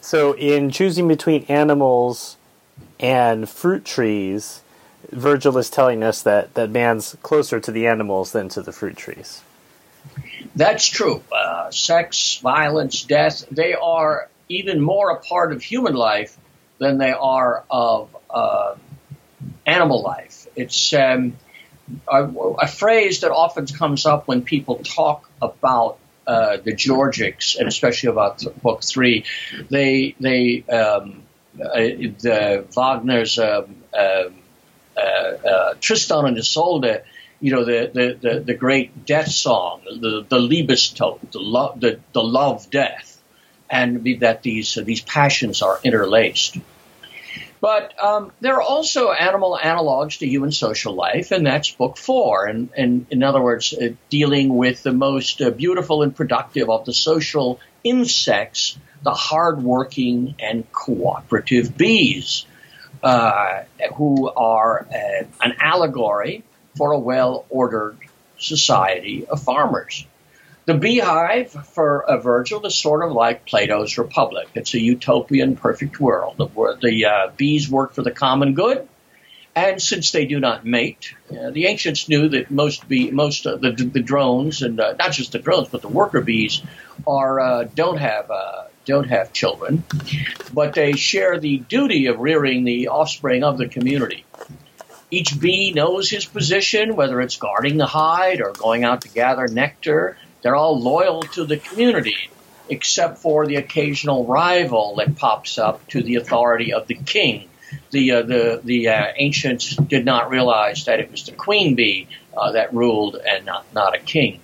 So, in choosing between animals and fruit trees, Virgil is telling us that, that man's closer to the animals than to the fruit trees. That's true. Uh, sex, violence, death, they are even more a part of human life than they are of uh, animal life. It's um, a, a, phrase that often comes up when people talk about uh, the Georgics, and especially about Book Three. They they um, uh, the Wagner's um, um uh, uh, Tristan and Isolde you know, the, the, the, the great death song, the, the Liebestod, the love, the, the love death, and that these, uh, these passions are interlaced. But um, there are also animal analogs to human social life, and that's book four. And, and in other words, uh, dealing with the most uh, beautiful and productive of the social insects, the hardworking and cooperative bees, uh, who are uh, an allegory for a well ordered society of farmers. The beehive for a Virgil is sort of like Plato's Republic. It's a utopian, perfect world where the uh, bees work for the common good. And since they do not mate, uh, the ancients knew that most bee, most uh, the, the drones and uh, not just the drones, but the worker bees are uh, don't have uh, don't have children, but they share the duty of rearing the offspring of the community. Each bee knows his position, whether it's guarding the hide or going out to gather nectar. They're all loyal to the community, except for the occasional rival that pops up to the authority of the king. The uh, the the uh, ancients did not realize that it was the queen bee uh, that ruled and not not a king.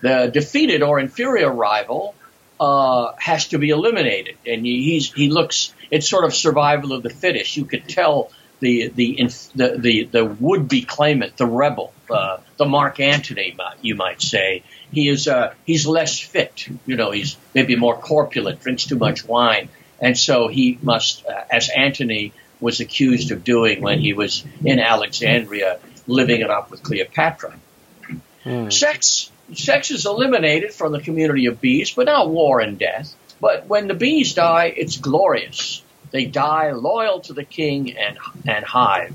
The defeated or inferior rival uh, has to be eliminated, and he's he looks. It's sort of survival of the fittest. You could tell the the the the, the would be claimant, the rebel, uh, the Mark Antony, you might say. He is uh, he's less fit. You know, he's maybe more corpulent, drinks too much wine, and so he must, uh, as Antony was accused of doing when he was in Alexandria, living it up with Cleopatra. Mm. Sex sex is eliminated from the community of bees, but not war and death. But when the bees die, it's glorious. They die loyal to the king and, and hive.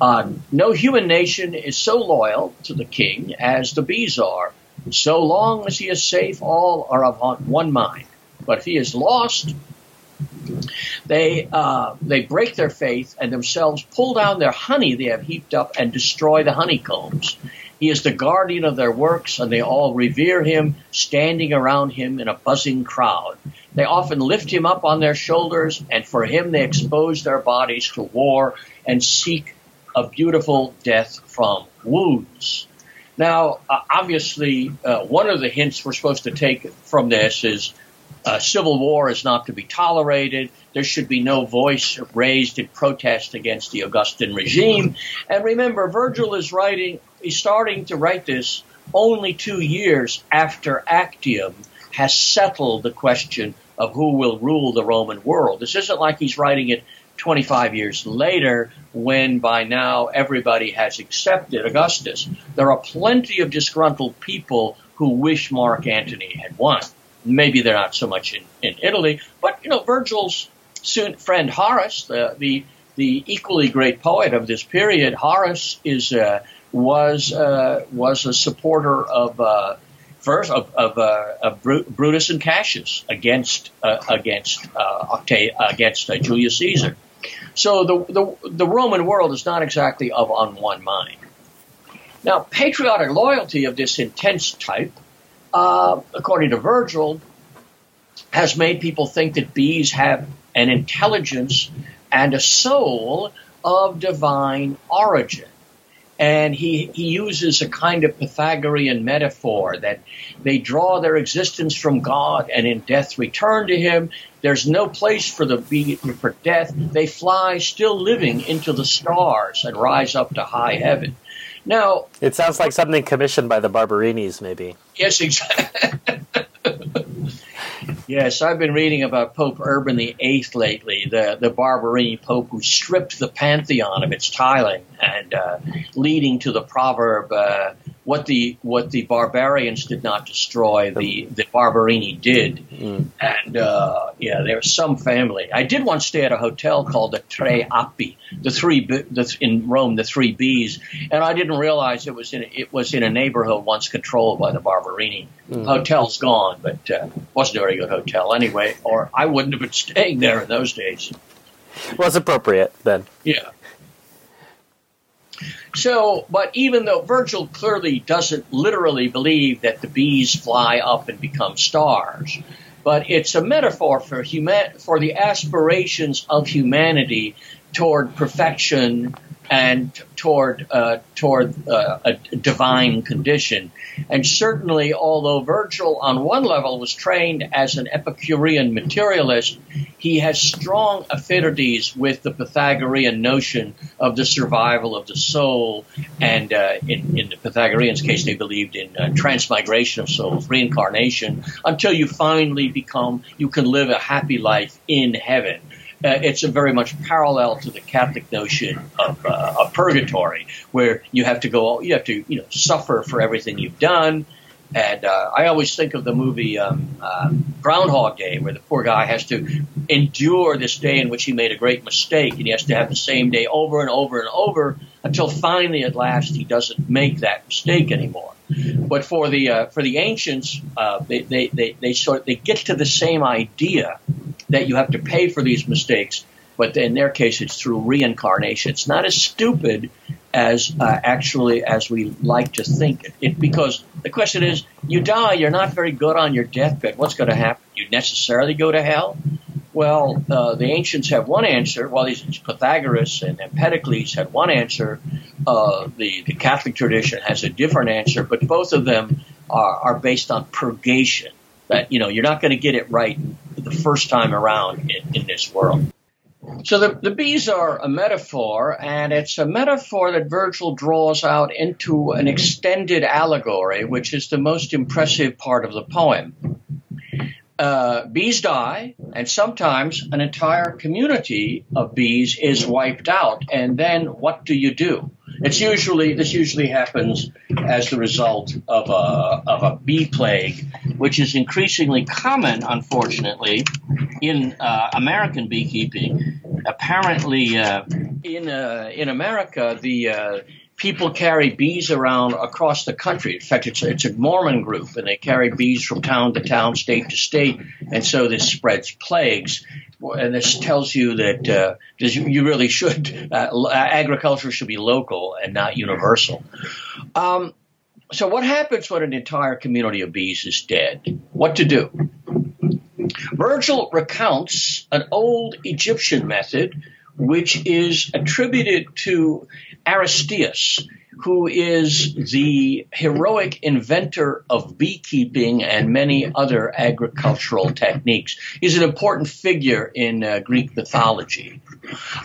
Uh, no human nation is so loyal to the king as the bees are. So long as he is safe, all are of one mind. But if he is lost, they uh, they break their faith and themselves pull down their honey they have heaped up and destroy the honeycombs. He is the guardian of their works, and they all revere him, standing around him in a buzzing crowd. They often lift him up on their shoulders, and for him they expose their bodies to war and seek a beautiful death from wounds. Now, uh, obviously, uh, one of the hints we're supposed to take from this is uh, civil war is not to be tolerated. There should be no voice raised in protest against the Augustan regime. And remember, Virgil is writing, he's starting to write this only two years after Actium has settled the question of who will rule the Roman world. This isn't like he's writing it 25 years later when by now everybody has accepted Augustus. There are plenty of disgruntled people who wish Mark Antony had won. Maybe they're not so much in, in Italy, but you know Virgil's soon friend Horace, the, the the equally great poet of this period, Horace is uh, was uh, was a supporter of uh, first of, of, uh, of, Brutus and Cassius against uh, against uh, Octa- against Julius Caesar. So the, the the Roman world is not exactly of on one mind. Now, patriotic loyalty of this intense type, uh, according to Virgil, has made people think that bees have an intelligence and a soul of divine origin. And he, he uses a kind of Pythagorean metaphor that they draw their existence from God and in death return to Him. There's no place for the for death. They fly still living into the stars and rise up to high heaven. Now, it sounds like something commissioned by the Barberinis, maybe. Yes, exactly. Yes, I've been reading about Pope Urban VIII lately, the, the Barberini Pope who stripped the pantheon of its tiling and uh, leading to the proverb, uh, what the what the barbarians did not destroy, the the Barberini did. Mm. And uh, yeah, there's some family. I did once stay at a hotel called the Tre Api, the three the, in Rome, the three B's, and I didn't realize it was in it was in a neighborhood once controlled by the Barberini. Mm. Hotel's gone, but uh, wasn't a very good hotel anyway, or I wouldn't have been staying there in those days. Was appropriate then. Yeah. So, but even though Virgil clearly doesn't literally believe that the bees fly up and become stars, but it's a metaphor for human for the aspirations of humanity toward perfection and toward uh, toward uh, a divine condition. And certainly, although Virgil, on one level, was trained as an Epicurean materialist, he has strong affinities with the Pythagorean notion of the survival of the soul. And uh, in, in, the Pythagoreans' case, they believed in uh, transmigration of souls, reincarnation, until you finally become, you can live a happy life in heaven uh, it's very much parallel to the Catholic notion of, uh, of purgatory, where you have to go, you have to, you know, suffer for everything you've done. And uh, I always think of the movie um, uh, Groundhog Day, where the poor guy has to endure this day in which he made a great mistake, and he has to have the same day over and over and over until finally, at last, he doesn't make that mistake anymore. But for the uh, for the ancients, uh, they, they, they, they sort they get to the same idea that you have to pay for these mistakes, but in their case, it's through reincarnation. It's not as stupid as uh, actually as we like to think it. it. Because the question is, you die, you're not very good on your deathbed. What's going to happen? You necessarily go to hell? Well, uh, the ancients have one answer. Well, these Pythagoras and Empedocles had one answer. Uh, the, the Catholic tradition has a different answer, but both of them are, are based on purgation. That you know you're not going to get it right the first time around in, in this world. So the, the bees are a metaphor, and it's a metaphor that Virgil draws out into an extended allegory, which is the most impressive part of the poem. Uh, bees die, and sometimes an entire community of bees is wiped out. And then what do you do? It's usually this usually happens as the result of a of a bee plague, which is increasingly common, unfortunately, in uh, American beekeeping. Apparently, uh, in uh, in America, the uh, people carry bees around across the country. In fact, it's, it's a Mormon group, and they carry bees from town to town, state to state, and so this spreads plagues. And this tells you that uh, you really should uh, agriculture should be local and not universal. Um, so, what happens when an entire community of bees is dead? What to do? Virgil recounts an old Egyptian method which is attributed to Aristaeus, who is the heroic inventor of beekeeping and many other agricultural techniques. He's an important figure in uh, Greek mythology.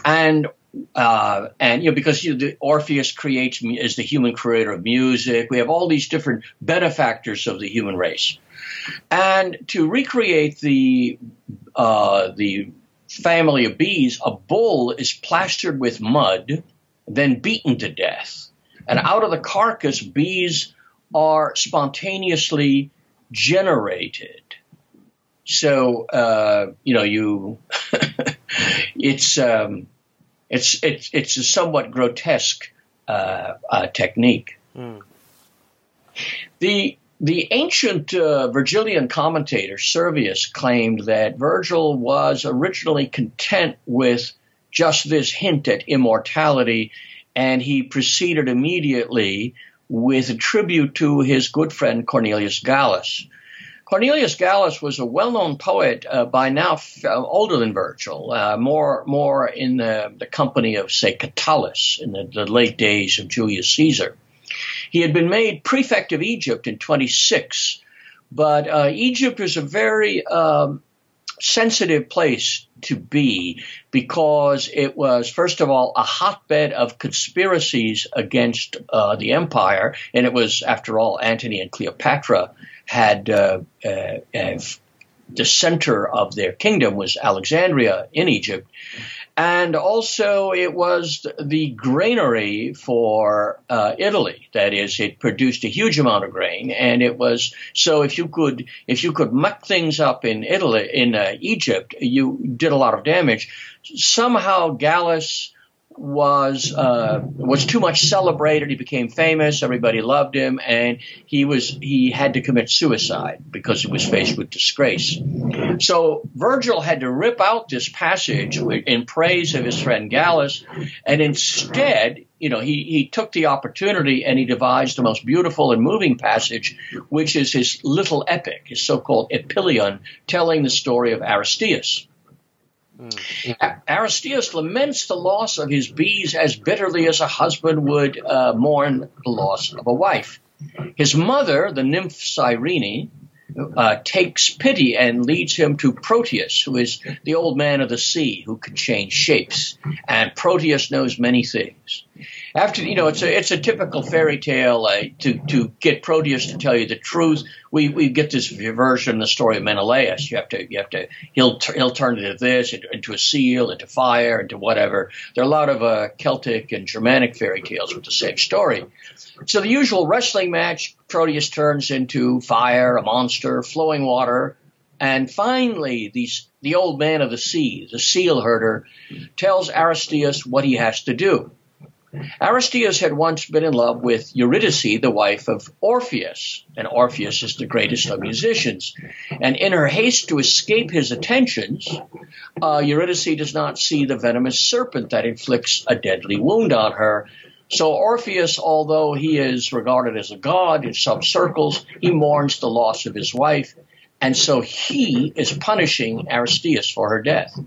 And uh, and you know because you know, Orpheus creates is the human creator of music. We have all these different benefactors of the human race, and to recreate the uh, the family of bees, a bull is plastered with mud, then beaten to death. And out of the carcass, bees are spontaneously generated. So uh, you know you it's um, it's it's it's a somewhat grotesque uh, uh, technique. Mm. The the ancient uh, Virgilian commentator Servius claimed that Virgil was originally content with just this hint at immortality, and he proceeded immediately with a tribute to his good friend Cornelius Gallus. Cornelius Gallus was a well-known poet uh, by now f- uh, older than Virgil, uh, more more in the, the, company of say Catullus in the, the late days of Julius Caesar. He had been made prefect of Egypt in 26, but uh, Egypt is a very um, sensitive place to be because it was, first of all, a hotbed of conspiracies against uh, the empire, and it was, after all, Antony and Cleopatra had uh, uh, the center of their kingdom was Alexandria in Egypt, and also it was the granary for uh, Italy. That is, it produced a huge amount of grain, and it was so if you could if you could muck things up in Italy in uh, Egypt, you did a lot of damage. Somehow Gallus was uh, was too much celebrated. He became famous. Everybody loved him, and he was he had to commit suicide because he was faced with disgrace. So Virgil had to rip out this passage in praise of his friend Gallus, and instead, you know, he he took the opportunity and he devised the most beautiful and moving passage, which is his little epic, his so-called Epyllion, telling the story of Aristaeus. Mm. Aristaeus laments the loss of his bees as bitterly as a husband would uh, mourn the loss of a wife. His mother, the nymph Cyrene, uh, takes pity and leads him to Proteus, who is the old man of the sea who can change shapes. And Proteus knows many things after you know it's a it's a typical fairy tale uh, to to get Proteus to tell you the truth. We we get this version of the story of Menelaus. You have to you have to he'll he'll turn into this into, into a seal into fire into whatever. There are a lot of uh, Celtic and Germanic fairy tales with the same story. So the usual wrestling match, Proteus turns into fire, a monster, flowing water, and finally these the old man of the sea, the seal herder, tells Aristaeus what he has to do. Aristaeus had once been in love with Eurydice, the wife of Orpheus, and Orpheus is the greatest of musicians. And in her haste to escape his attentions, uh, Eurydice does not see the venomous serpent that inflicts a deadly wound on her. So Orpheus, although he is regarded as a god in some circles, he mourns the loss of his wife, and so he is punishing Aristaeus for her death.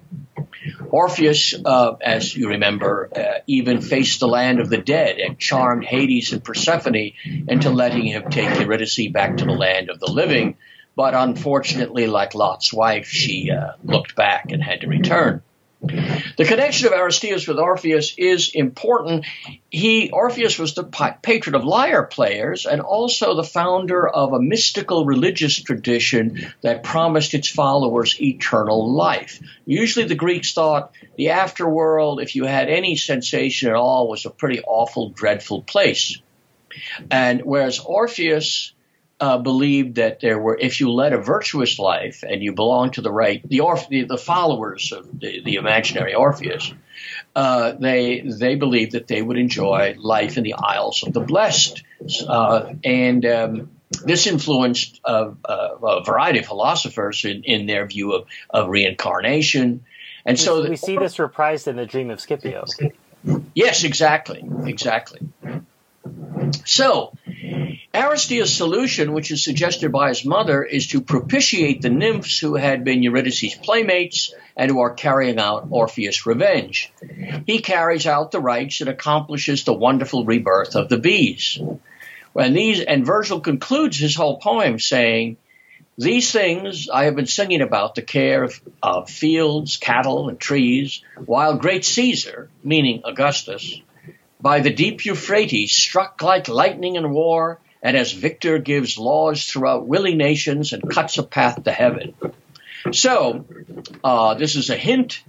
Orpheus, uh, as you remember, uh, even faced the land of the dead and charmed Hades and Persephone into letting him take Eurydice back to the land of the living. But unfortunately, like Lot's wife, she uh, looked back and had to return. The connection of Aristaeus with Orpheus is important. He Orpheus was the patron of lyre players and also the founder of a mystical religious tradition that promised its followers eternal life. Usually the Greeks thought the afterworld, if you had any sensation at all, was a pretty awful, dreadful place. And whereas Orpheus uh, believed that there were, if you led a virtuous life and you belonged to the right, the, the, the followers of the, the imaginary Orpheus, uh, they they believed that they would enjoy life in the Isles of the Blessed, uh, and um, this influenced a, a, variety of philosophers in, in their view of, of reincarnation. And we, so we see this reprised in the Dream of Scipio. Yes, exactly, exactly. So Aristaeus' solution, which is suggested by his mother, is to propitiate the nymphs who had been Eurydice's playmates and who are carrying out Orpheus' revenge. He carries out the rites and accomplishes the wonderful rebirth of the bees. And these and Virgil concludes his whole poem saying, These things I have been singing about the care of, of fields, cattle, and trees, while great Caesar, meaning Augustus, by the deep Euphrates struck like lightning in war and as victor gives laws throughout willing nations and cuts a path to heaven. So, uh, this is a hint,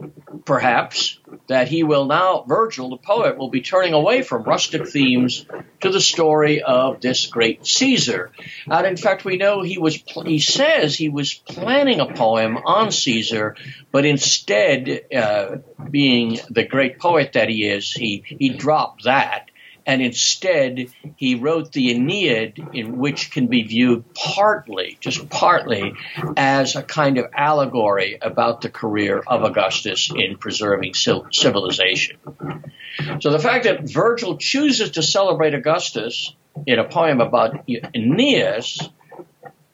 perhaps, that he will now, Virgil, the poet, will be turning away from rustic themes to the story of this great Caesar. And in fact, we know he was, he says he was planning a poem on Caesar, but instead, uh, being the great poet that he is, he, he dropped that and instead he wrote the Aeneid, in which can be viewed partly, just partly, as a kind of allegory about the career of Augustus in preserving civilization. So the fact that Virgil chooses to celebrate Augustus in a poem about Aeneas,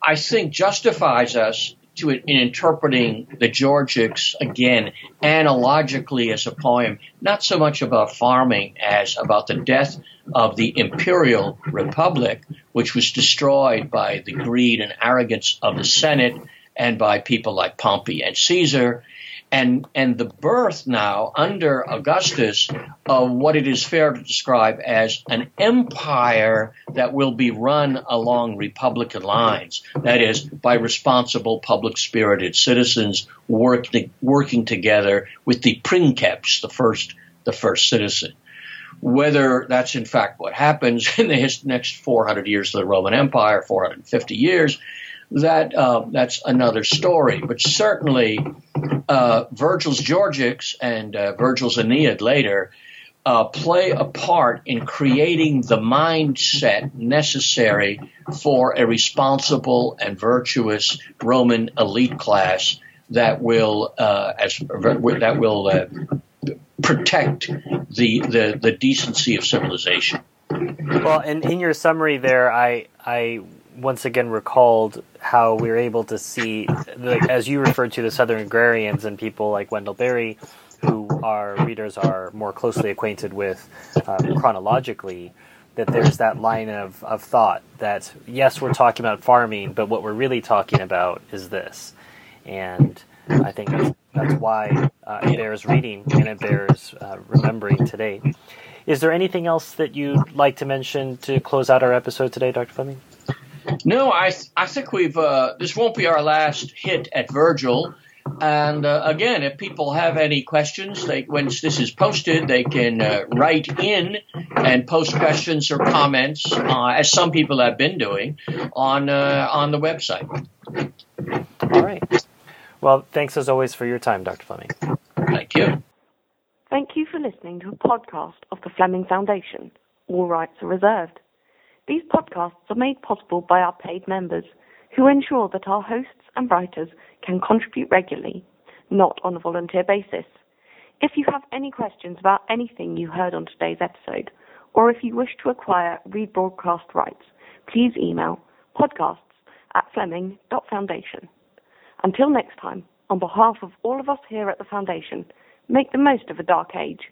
I think justifies us to in interpreting the Georgics again analogically as a poem, not so much about farming as about the death of the imperial republic, which was destroyed by the greed and arrogance of the Senate and by people like Pompey and Caesar, and and the birth now under Augustus of what it is fair to describe as an empire that will be run along republican lines. That is, by responsible, public spirited citizens working working together with the princeps, the first the first citizen. Whether that's in fact what happens in the next 400 years of the Roman Empire, 450 years, that uh, that's another story. But certainly, uh, Virgil's Georgics and uh, Virgil's Aeneid later uh, play a part in creating the mindset necessary for a responsible and virtuous Roman elite class that will uh, as that will uh, protect the, the the decency of civilization. Well, and in your summary there, I I once again recalled how we were able to see, like, as you referred to, the Southern agrarians and people like Wendell Berry, who our readers are more closely acquainted with uh, chronologically, that there's that line of, of thought that, yes, we're talking about farming, but what we're really talking about is this. And I think that's, that's why uh, it bears reading and it bears uh, remembering today. Is there anything else that you'd like to mention to close out our episode today, Dr. Fleming? No, I I think we've uh, this won't be our last hit at Virgil. And uh, again, if people have any questions, they, when this is posted, they can uh, write in and post questions or comments, uh, as some people have been doing, on uh, on the website. All right. Well, thanks as always for your time, Dr. Fleming. Thank you. Thank you for listening to a podcast of the Fleming Foundation. All rights are reserved. These podcasts are made possible by our paid members who ensure that our hosts and writers can contribute regularly, not on a volunteer basis. If you have any questions about anything you heard on today's episode, or if you wish to acquire rebroadcast rights, please email podcasts at fleming.foundation. Until next time, on behalf of all of us here at the Foundation, make the most of a dark age